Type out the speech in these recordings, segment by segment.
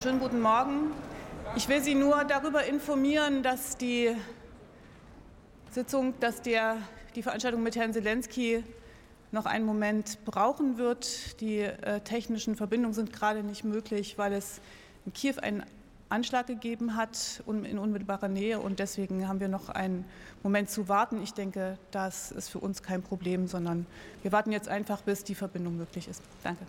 Schönen guten Morgen. Ich will Sie nur darüber informieren, dass die Sitzung, dass der, die Veranstaltung mit Herrn Zelensky noch einen Moment brauchen wird. Die äh, technischen Verbindungen sind gerade nicht möglich, weil es in Kiew einen Anschlag gegeben hat in unmittelbarer Nähe und deswegen haben wir noch einen Moment zu warten. Ich denke, das ist für uns kein Problem, sondern wir warten jetzt einfach, bis die Verbindung möglich ist. Danke.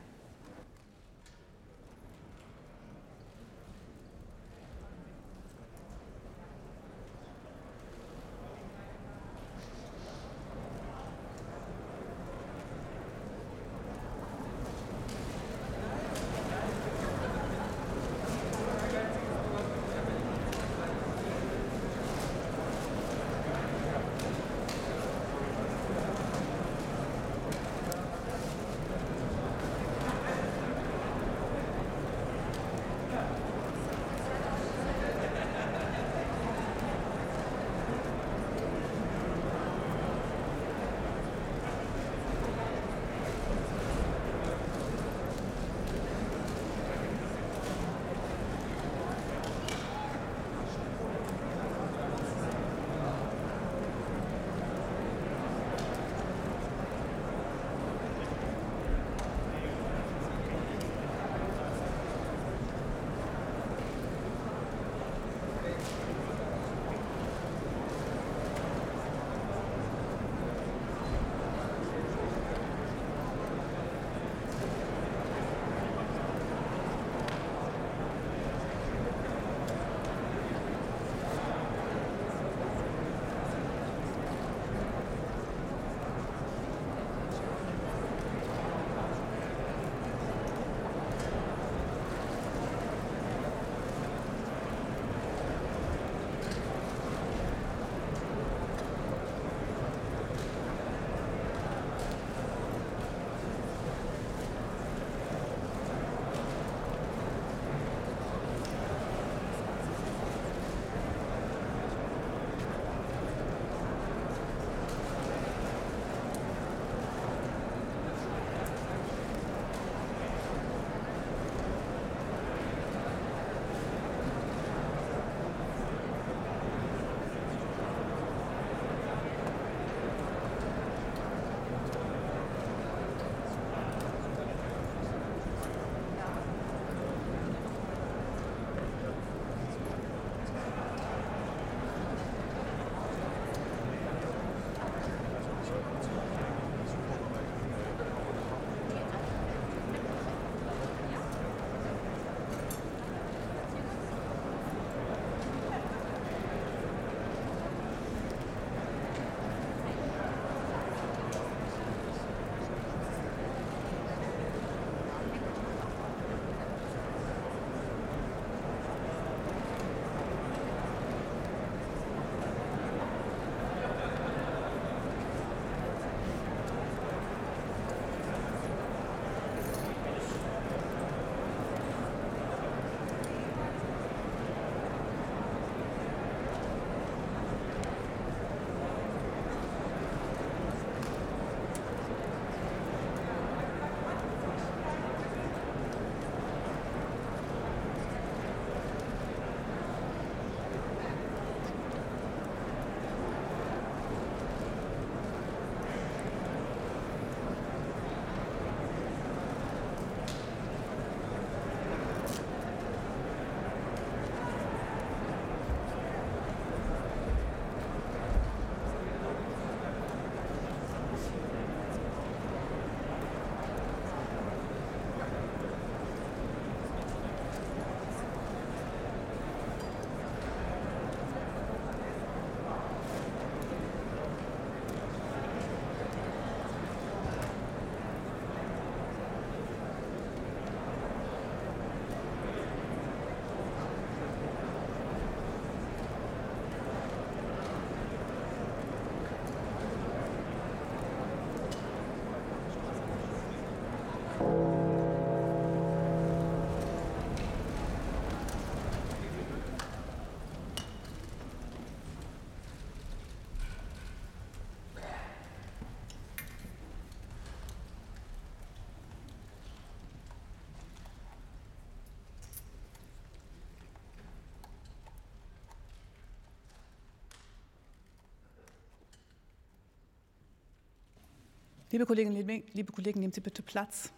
Liebe Kolleginnen, liebe Kollegen, nehmen Sie bitte Platz.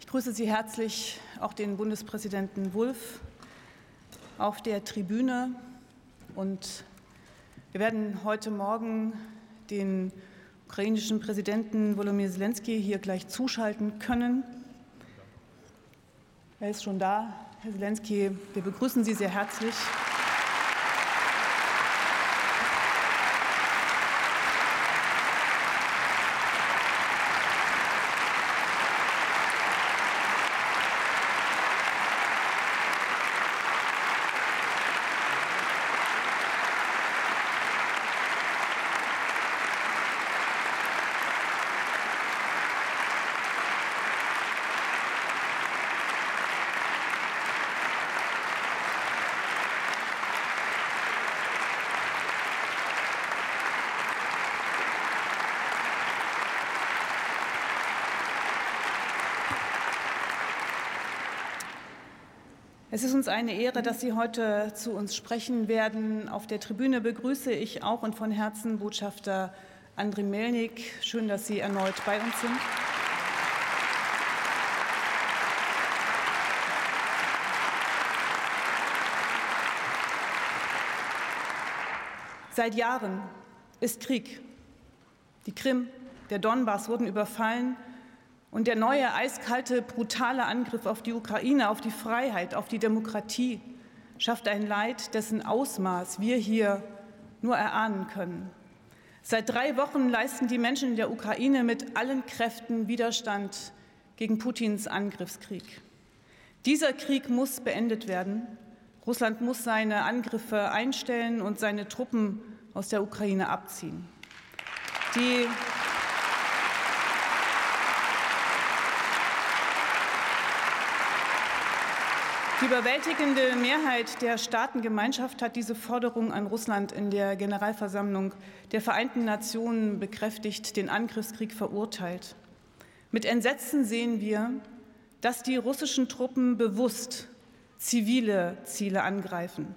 Ich grüße Sie herzlich, auch den Bundespräsidenten Wulff auf der Tribüne. Und wir werden heute Morgen den ukrainischen Präsidenten Volodymyr Zelensky hier gleich zuschalten können. Er ist schon da. Herr Zelensky, wir begrüßen Sie sehr herzlich. Es ist uns eine Ehre, dass Sie heute zu uns sprechen werden. Auf der Tribüne begrüße ich auch und von Herzen Botschafter Andriy Melnik. Schön, dass Sie erneut bei uns sind. Seit Jahren ist Krieg. Die Krim, der Donbass wurden überfallen und der neue, eiskalte, brutale Angriff auf die Ukraine, auf die Freiheit, auf die Demokratie schafft ein Leid, dessen Ausmaß wir hier nur erahnen können. Seit drei Wochen leisten die Menschen in der Ukraine mit allen Kräften Widerstand gegen Putins Angriffskrieg. Dieser Krieg muss beendet werden. Russland muss seine Angriffe einstellen und seine Truppen aus der Ukraine abziehen. Die Die überwältigende Mehrheit der Staatengemeinschaft hat diese Forderung an Russland in der Generalversammlung der Vereinten Nationen bekräftigt, den Angriffskrieg verurteilt. Mit Entsetzen sehen wir, dass die russischen Truppen bewusst zivile Ziele angreifen.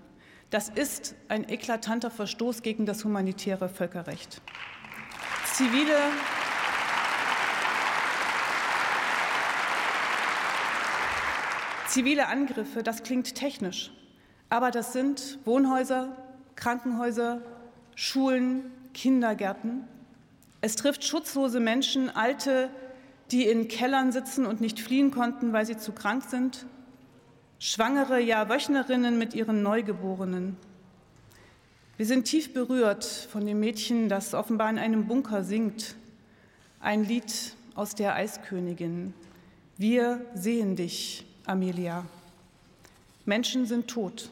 Das ist ein eklatanter Verstoß gegen das humanitäre Völkerrecht. Zivile Zivile Angriffe, das klingt technisch, aber das sind Wohnhäuser, Krankenhäuser, Schulen, Kindergärten. Es trifft schutzlose Menschen, Alte, die in Kellern sitzen und nicht fliehen konnten, weil sie zu krank sind, Schwangere, ja Wöchnerinnen mit ihren Neugeborenen. Wir sind tief berührt von dem Mädchen, das offenbar in einem Bunker singt, ein Lied aus der Eiskönigin. Wir sehen dich, Amelia. Menschen sind tot.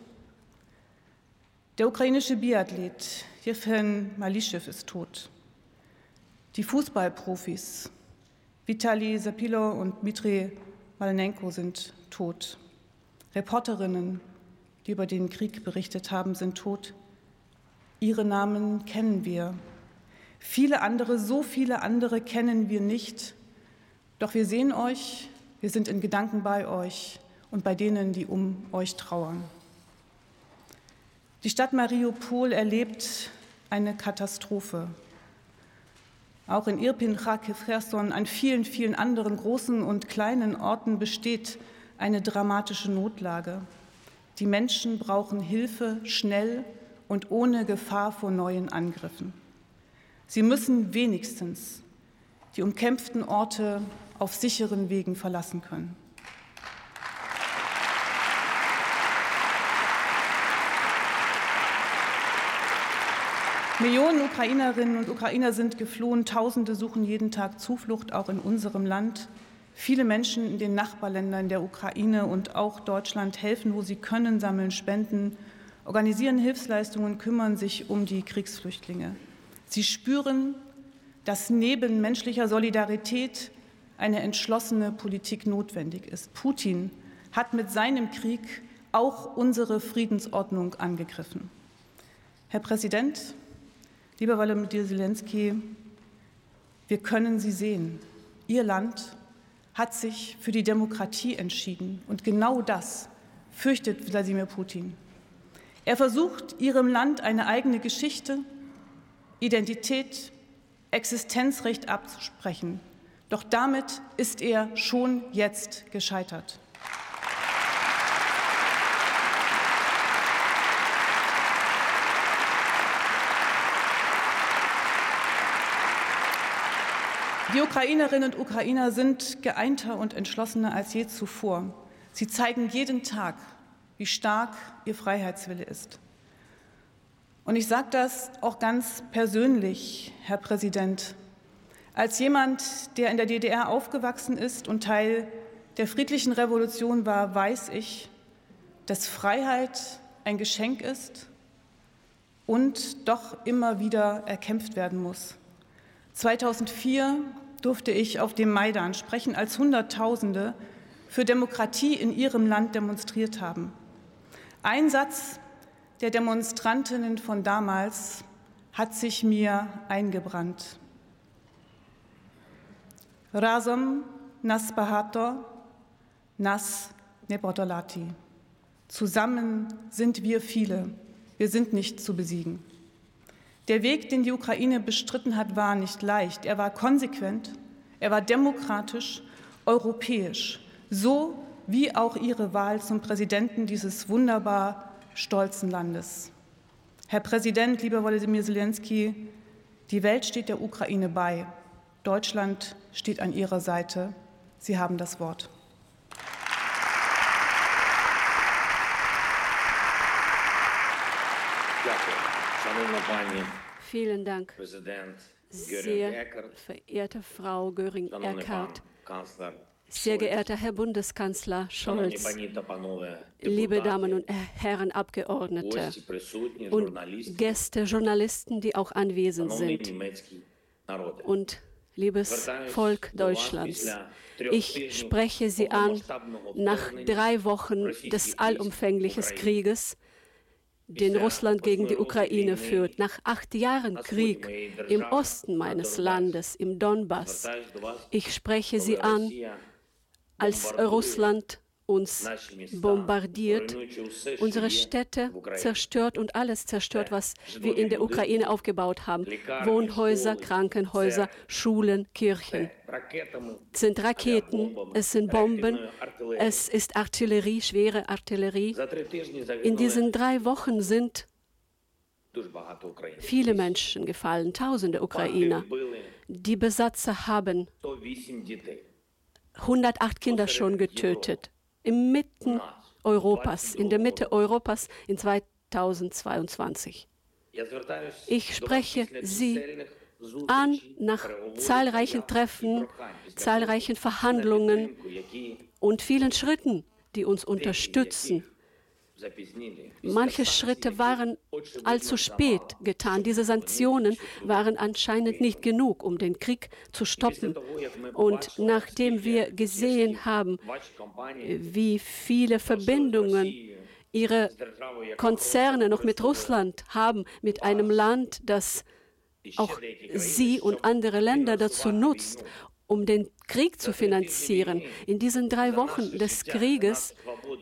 Der ukrainische Biathlet Jefren Malischew ist tot. Die Fußballprofis Vitali Sapilo und Dmitri Malnenko sind tot. Reporterinnen, die über den Krieg berichtet haben, sind tot. Ihre Namen kennen wir. Viele andere, so viele andere kennen wir nicht. Doch wir sehen euch, wir sind in Gedanken bei euch und bei denen, die um euch trauern. Die Stadt Mariupol erlebt eine Katastrophe. Auch in Irpin, Kharkiv, Cherson, an vielen, vielen anderen großen und kleinen Orten besteht eine dramatische Notlage. Die Menschen brauchen Hilfe schnell und ohne Gefahr vor neuen Angriffen. Sie müssen wenigstens die umkämpften Orte auf sicheren Wegen verlassen können. Millionen Ukrainerinnen und Ukrainer sind geflohen, Tausende suchen jeden Tag Zuflucht, auch in unserem Land. Viele Menschen in den Nachbarländern der Ukraine und auch Deutschland helfen, wo sie können, sammeln Spenden, organisieren Hilfsleistungen, kümmern sich um die Kriegsflüchtlinge. Sie spüren, dass neben menschlicher Solidarität eine entschlossene Politik notwendig ist. Putin hat mit seinem Krieg auch unsere Friedensordnung angegriffen. Herr Präsident, lieber Volodymyr Zelensky, wir können Sie sehen. Ihr Land hat sich für die Demokratie entschieden. Und genau das fürchtet Wladimir Putin. Er versucht, Ihrem Land eine eigene Geschichte, Identität, Existenzrecht abzusprechen. Doch damit ist er schon jetzt gescheitert. Die Ukrainerinnen und Ukrainer sind geeinter und entschlossener als je zuvor. Sie zeigen jeden Tag, wie stark ihr Freiheitswille ist. Und ich sage das auch ganz persönlich, Herr Präsident, als jemand, der in der DDR aufgewachsen ist und Teil der friedlichen Revolution war, weiß ich, dass Freiheit ein Geschenk ist und doch immer wieder erkämpft werden muss. 2004 durfte ich auf dem Maidan sprechen, als Hunderttausende für Demokratie in ihrem Land demonstriert haben. Ein Satz der Demonstrantinnen von damals hat sich mir eingebrannt. Razom nas bahato, nas nebodolati. Zusammen sind wir viele, wir sind nicht zu besiegen. Der Weg, den die Ukraine bestritten hat, war nicht leicht. Er war konsequent, er war demokratisch, europäisch, so wie auch ihre Wahl zum Präsidenten dieses wunderbar stolzen Landes. Herr Präsident, lieber Volodymyr Zelensky, die Welt steht der Ukraine bei. Deutschland steht an ihrer Seite. Sie haben das Wort. Vielen Dank, sehr verehrte Frau Göring-Eckardt, sehr geehrter Herr Bundeskanzler Scholz, liebe Damen und Herren Abgeordnete und Gäste, Journalisten, die auch anwesend sind. und liebes Volk Deutschlands. Ich spreche Sie an nach drei Wochen des allumfänglichen Krieges, den Russland gegen die Ukraine führt. Nach acht Jahren Krieg im Osten meines Landes, im Donbass. Ich spreche Sie an als Russland uns bombardiert, unsere Städte zerstört und alles zerstört, was wir in der Ukraine aufgebaut haben. Wohnhäuser, Krankenhäuser, Schulen, Kirchen. Es sind Raketen, es sind Bomben, es ist Artillerie, schwere Artillerie. In diesen drei Wochen sind viele Menschen gefallen, tausende Ukrainer. Die Besatzer haben 108 Kinder schon getötet. Im Mitten Europas, in der Mitte Europas in 2022. Ich spreche Sie an nach zahlreichen Treffen, zahlreichen Verhandlungen und vielen Schritten, die uns unterstützen Manche Schritte waren allzu spät getan. Diese Sanktionen waren anscheinend nicht genug, um den Krieg zu stoppen. Und nachdem wir gesehen haben, wie viele Verbindungen ihre Konzerne noch mit Russland haben, mit einem Land, das auch sie und andere Länder dazu nutzt, um den Krieg zu finanzieren. In diesen drei Wochen des Krieges,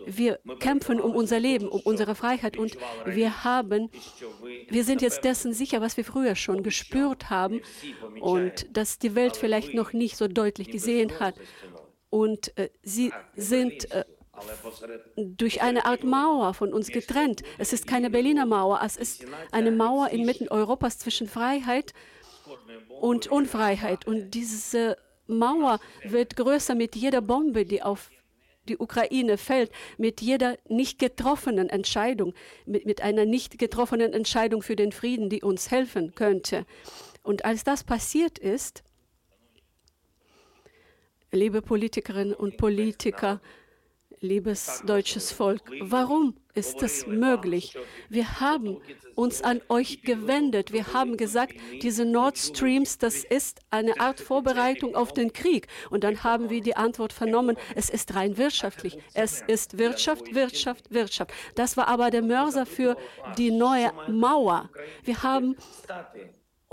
wir kämpfen um unser Leben, um unsere Freiheit und wir haben, wir sind jetzt dessen sicher, was wir früher schon gespürt haben und dass die Welt vielleicht noch nicht so deutlich gesehen hat. Und äh, sie sind äh, durch eine Art Mauer von uns getrennt. Es ist keine Berliner Mauer, es ist eine Mauer inmitten Europas zwischen Freiheit und Unfreiheit. Und diese Mauer wird größer mit jeder Bombe, die auf die Ukraine fällt, mit jeder nicht getroffenen Entscheidung, mit, mit einer nicht getroffenen Entscheidung für den Frieden, die uns helfen könnte. Und als das passiert ist, liebe Politikerinnen und Politiker, liebes deutsches Volk, warum ist es möglich? Wir haben uns an euch gewendet. Wir haben gesagt, diese Nord Streams, das ist eine Art Vorbereitung auf den Krieg. Und dann haben wir die Antwort vernommen, es ist rein wirtschaftlich. Es ist Wirtschaft, Wirtschaft, Wirtschaft. Das war aber der Mörser für die neue Mauer. Wir haben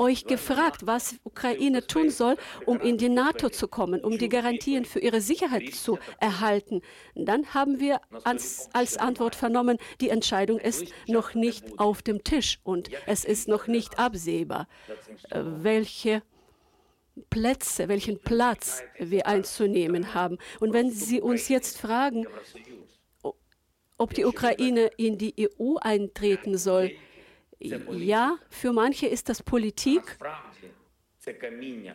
euch gefragt, was Ukraine tun soll, um in die NATO zu kommen, um die Garantien für ihre Sicherheit zu erhalten. Dann haben wir als, als Antwort vernommen, die Entscheidung ist noch nicht auf dem Tisch und es ist noch nicht absehbar, äh, welche Plätze, welchen Platz wir einzunehmen haben. Und wenn Sie uns jetzt fragen, ob die Ukraine in die EU eintreten soll, ja, für manche ist das Politik,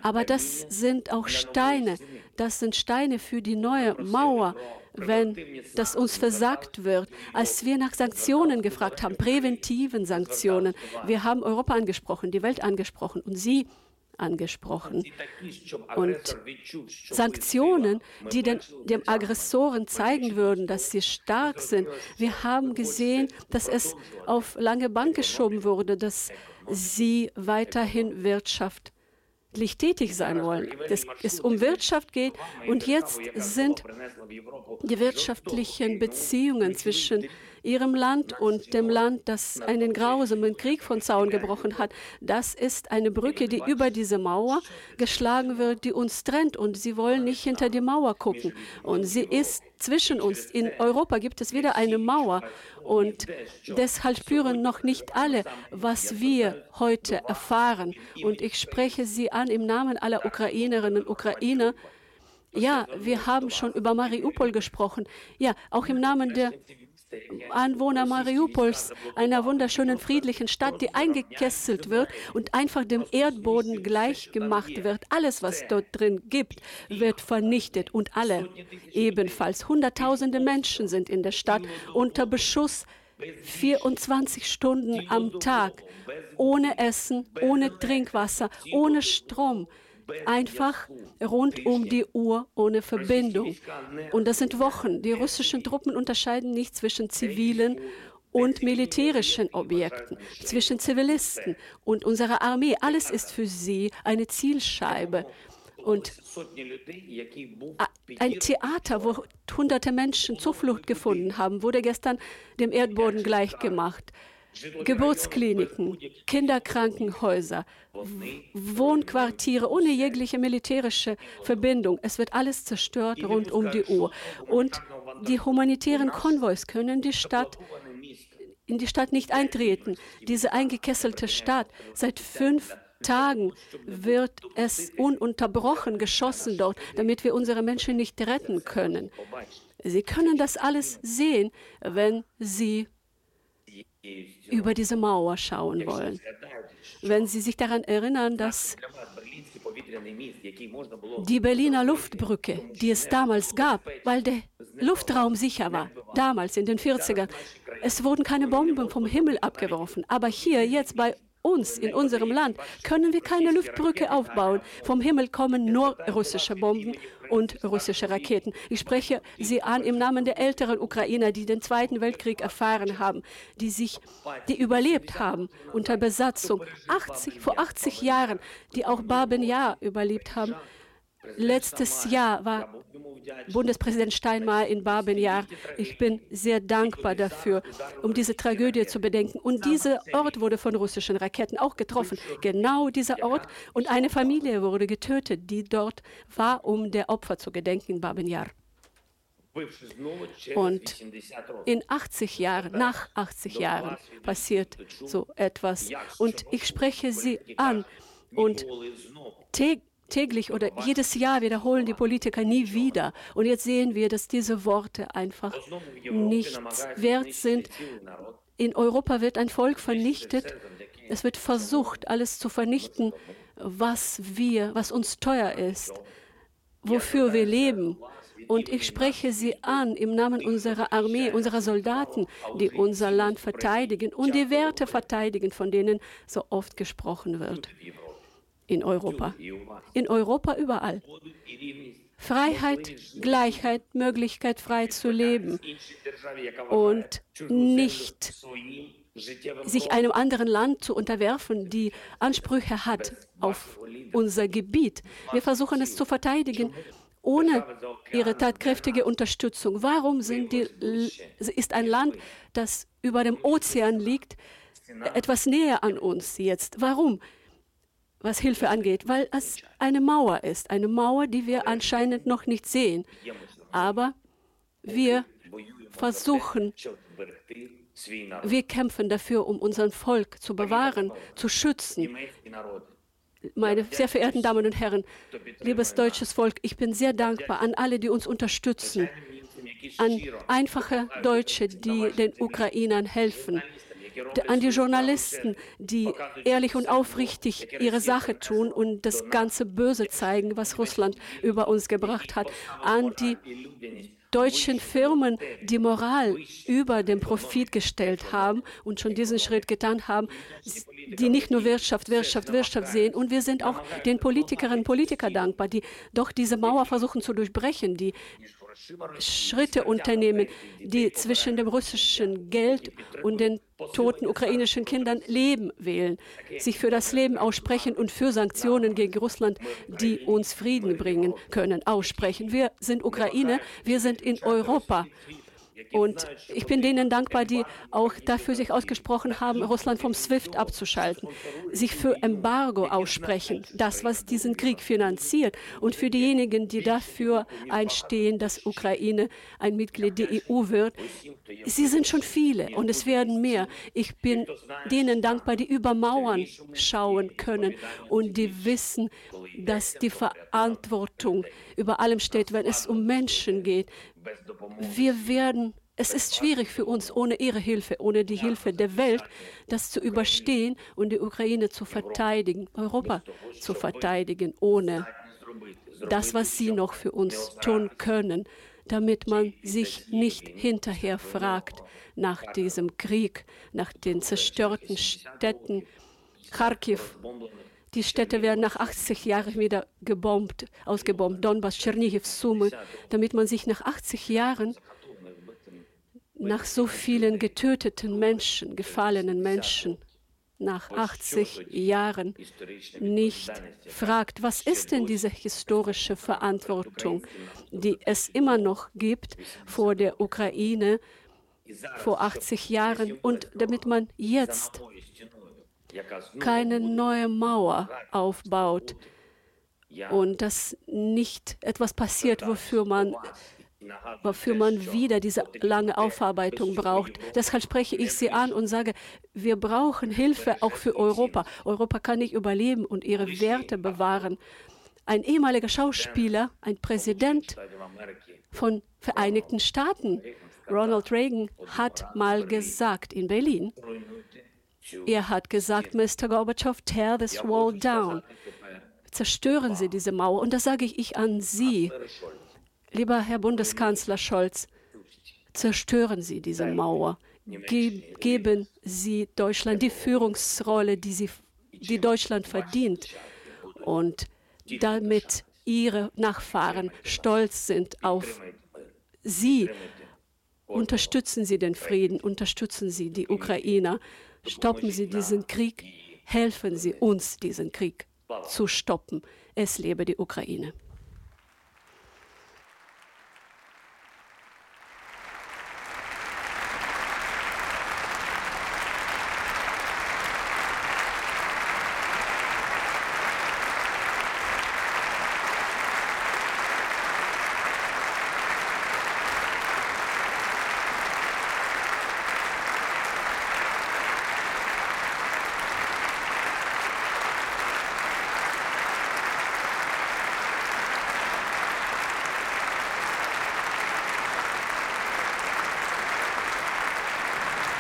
aber das sind auch Steine. Das sind Steine für die neue Mauer, wenn das uns versagt wird. Als wir nach Sanktionen gefragt haben, präventiven Sanktionen, wir haben Europa angesprochen, die Welt angesprochen und Sie angesprochen. Und Sanktionen, die den, dem Aggressoren zeigen würden, dass sie stark sind. Wir haben gesehen, dass es auf lange Bank geschoben wurde, dass sie weiterhin Wirtschaft tätig sein wollen, dass es um Wirtschaft geht. Und jetzt sind die wirtschaftlichen Beziehungen zwischen ihrem Land und dem Land, das einen grausamen Krieg von Zaun gebrochen hat. Das ist eine Brücke, die über diese Mauer geschlagen wird, die uns trennt. Und sie wollen nicht hinter die Mauer gucken. Und sie ist zwischen uns. In Europa gibt es wieder eine Mauer. Und deshalb spüren noch nicht alle, was wir heute erfahren. Und ich spreche Sie an im Namen aller Ukrainerinnen und Ukrainer. Ja, wir haben schon über Mariupol gesprochen. Ja, auch im Namen der Anwohner Mariupols, einer wunderschönen friedlichen Stadt, die eingekesselt wird und einfach dem Erdboden gleichgemacht wird. Alles, was dort drin gibt, wird vernichtet und alle ebenfalls. Hunderttausende Menschen sind in der Stadt unter Beschuss 24 Stunden am Tag, ohne Essen, ohne Trinkwasser, ohne Strom einfach rund um die Uhr ohne Verbindung. Und das sind Wochen. Die russischen Truppen unterscheiden nicht zwischen zivilen und militärischen Objekten, zwischen Zivilisten und unserer Armee. Alles ist für sie eine Zielscheibe. Und ein Theater, wo hunderte Menschen Zuflucht gefunden haben, wurde gestern dem Erdboden gleichgemacht. Geburtskliniken, Kinderkrankenhäuser, Wohnquartiere ohne jegliche militärische Verbindung. Es wird alles zerstört rund um die Uhr. Und die humanitären Konvois können die Stadt in die Stadt nicht eintreten. Diese eingekesselte Stadt seit fünf Tagen wird es ununterbrochen geschossen dort, damit wir unsere Menschen nicht retten können. Sie können das alles sehen, wenn Sie über diese Mauer schauen wollen. Wenn Sie sich daran erinnern, dass die Berliner Luftbrücke, die es damals gab, weil der Luftraum sicher war, damals in den 40ern, es wurden keine Bomben vom Himmel abgeworfen. Aber hier, jetzt bei uns, in unserem Land, können wir keine Luftbrücke aufbauen. Vom Himmel kommen nur russische Bomben und russische Raketen. Ich spreche Sie an im Namen der älteren Ukrainer, die den Zweiten Weltkrieg erfahren haben, die sich, die überlebt haben unter Besatzung. 80, vor 80 Jahren, die auch Baben Yar überlebt haben. Letztes Jahr war Bundespräsident Steinmeier in Babenjahr. Ich bin sehr dankbar dafür, um diese Tragödie zu bedenken. Und dieser Ort wurde von russischen Raketen auch getroffen. Genau dieser Ort. Und eine Familie wurde getötet, die dort war, um der Opfer zu gedenken in Babenjahr. Und in 80 Jahren, nach 80 Jahren passiert so etwas. Und ich spreche sie an. Und täglich oder jedes Jahr wiederholen die Politiker nie wieder. Und jetzt sehen wir, dass diese Worte einfach nichts wert sind. In Europa wird ein Volk vernichtet. Es wird versucht, alles zu vernichten, was wir, was uns teuer ist, wofür wir leben. Und ich spreche Sie an im Namen unserer Armee, unserer Soldaten, die unser Land verteidigen und die Werte verteidigen, von denen so oft gesprochen wird in Europa. In Europa überall. Freiheit, Gleichheit, Möglichkeit, frei zu leben und nicht sich einem anderen Land zu unterwerfen, die Ansprüche hat auf unser Gebiet. Wir versuchen es zu verteidigen ohne ihre tatkräftige Unterstützung. Warum die, ist ein Land, das über dem Ozean liegt, etwas näher an uns jetzt? Warum? Was Hilfe angeht, weil es eine Mauer ist, eine Mauer, die wir anscheinend noch nicht sehen. Aber wir versuchen, wir kämpfen dafür, um unser Volk zu bewahren, zu schützen. meine sehr verehrten Damen und Herren, liebes deutsches Volk, ich bin sehr dankbar an alle, die uns unterstützen, an einfache Deutsche, die den Ukrainern helfen, an die Journalisten, die ehrlich und aufrichtig ihre Sache tun und das ganze Böse zeigen, was Russland über uns gebracht hat, an die deutschen Firmen die Moral über den Profit gestellt haben und schon diesen Schritt getan haben, die nicht nur Wirtschaft, Wirtschaft, Wirtschaft sehen. Und wir sind auch den Politikerinnen und Politikern dankbar, die doch diese Mauer versuchen zu durchbrechen, die Schritte unternehmen, die zwischen dem russischen Geld und den toten ukrainischen Kindern Leben wählen, sich für das Leben aussprechen und für Sanktionen gegen Russland, die uns Frieden bringen können, aussprechen. Wir sind Ukraine, wir sind in Europa. Und ich bin denen dankbar, die auch dafür sich ausgesprochen haben, Russland vom SWIFT abzuschalten, sich für Embargo aussprechen, das, was diesen Krieg finanziert. Und für diejenigen, die dafür einstehen, dass Ukraine ein Mitglied der EU wird, sie sind schon viele und es werden mehr. Ich bin denen dankbar, die über Mauern schauen können und die wissen, dass die Verantwortung über allem steht, wenn es um Menschen geht. Wir werden, es ist schwierig für uns, ohne Ihre Hilfe, ohne die Hilfe der Welt, das zu überstehen und die Ukraine zu verteidigen, Europa zu verteidigen, ohne das, was Sie noch für uns tun können, damit man sich nicht hinterher fragt nach diesem Krieg, nach den zerstörten Städten. Kharkiv, die Städte werden nach 80 Jahren wieder gebombt, ausgebombt, Donbass, Tschernihiv, Sumy, damit man sich nach 80 Jahren, nach so vielen getöteten Menschen, gefallenen Menschen, nach 80 Jahren nicht fragt, was ist denn diese historische Verantwortung, die es immer noch gibt vor der Ukraine vor 80 Jahren und damit man jetzt keine neue Mauer aufbaut und dass nicht etwas passiert, wofür man wofür man wieder diese lange Aufarbeitung braucht. Deshalb spreche ich Sie an und sage, wir brauchen Hilfe auch für Europa. Europa kann nicht überleben und ihre Werte bewahren. Ein ehemaliger Schauspieler, ein Präsident von Vereinigten Staaten, Ronald Reagan, hat mal gesagt in Berlin, er hat gesagt, Mr. Gorbatschow, tear this wall down. Zerstören Sie diese Mauer. Und das sage ich an Sie, lieber Herr Bundeskanzler Scholz, zerstören Sie diese Mauer. Ge geben Sie Deutschland die Führungsrolle, die, sie, die Deutschland verdient. Und damit Ihre Nachfahren stolz sind auf Sie, unterstützen Sie den Frieden, unterstützen Sie die Ukrainer. Stoppen Sie diesen Krieg, helfen Sie uns, diesen Krieg zu stoppen. Es lebe die Ukraine.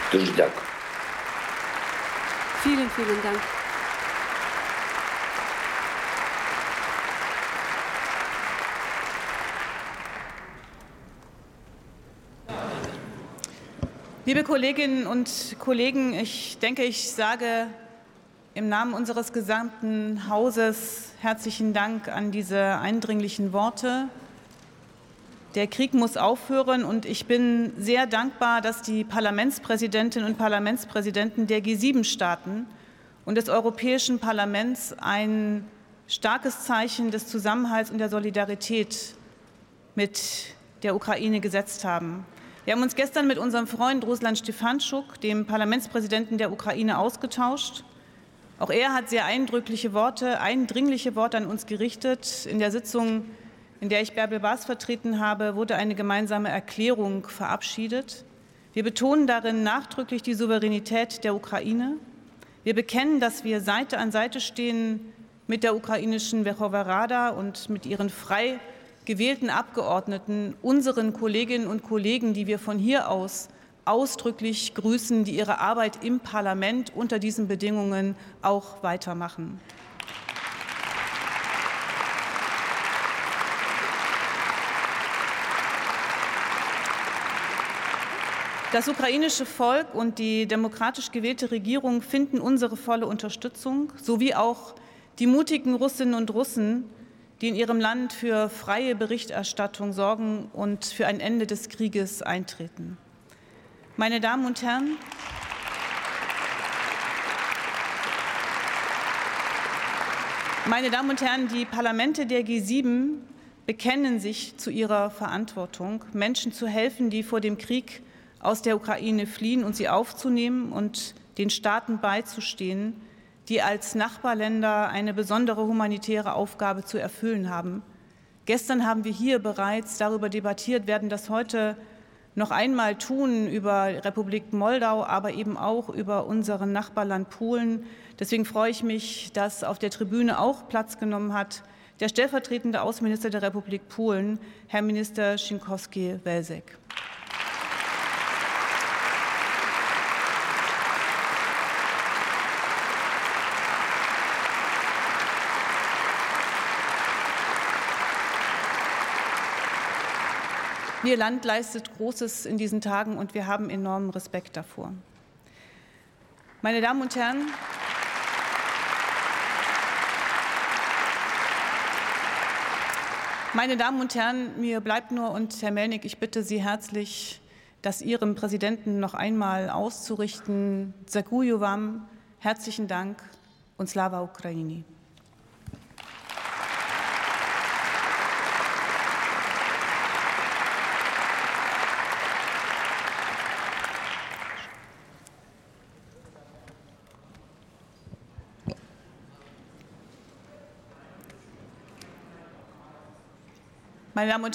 Vielen Dank. Vielen, vielen Dank. Liebe Kolleginnen und Kollegen, ich denke, ich sage im Namen unseres gesamten Hauses herzlichen Dank an diese eindringlichen Worte. Der Krieg muss aufhören und ich bin sehr dankbar, dass die Parlamentspräsidentinnen und Parlamentspräsidenten der G7-Staaten und des Europäischen Parlaments ein starkes Zeichen des Zusammenhalts und der Solidarität mit der Ukraine gesetzt haben. Wir haben uns gestern mit unserem Freund Ruslan Stefanschuk, dem Parlamentspräsidenten der Ukraine, ausgetauscht. Auch er hat sehr eindrückliche Worte, eindringliche Worte an uns gerichtet. In der Sitzung in der ich Bärbel Baas vertreten habe, wurde eine gemeinsame Erklärung verabschiedet. Wir betonen darin nachdrücklich die Souveränität der Ukraine. Wir bekennen, dass wir Seite an Seite stehen mit der ukrainischen Verkhovna Rada und mit ihren frei gewählten Abgeordneten, unseren Kolleginnen und Kollegen, die wir von hier aus ausdrücklich grüßen, die ihre Arbeit im Parlament unter diesen Bedingungen auch weitermachen. Das ukrainische Volk und die demokratisch gewählte Regierung finden unsere volle Unterstützung, sowie auch die mutigen Russinnen und Russen, die in ihrem Land für freie Berichterstattung sorgen und für ein Ende des Krieges eintreten. Meine Damen und Herren, meine Damen und Herren, die Parlamente der G7 bekennen sich zu ihrer Verantwortung, Menschen zu helfen, die vor dem Krieg aus der Ukraine fliehen und sie aufzunehmen und den Staaten beizustehen, die als Nachbarländer eine besondere humanitäre Aufgabe zu erfüllen haben. Gestern haben wir hier bereits darüber debattiert, werden das heute noch einmal tun über Republik Moldau, aber eben auch über unseren Nachbarland Polen. Deswegen freue ich mich, dass auf der Tribüne auch Platz genommen hat der stellvertretende Außenminister der Republik Polen, Herr Minister Schinkowski-Welzek. Ihr Land leistet Großes in diesen Tagen und wir haben enormen Respekt davor. Meine Damen und Herren, meine Damen und Herren, mir bleibt nur und Herr Melnik, ich bitte Sie herzlich, das Ihrem Präsidenten noch einmal auszurichten. Zaguju Wam, herzlichen Dank und Slava Ukraini. Meine Damen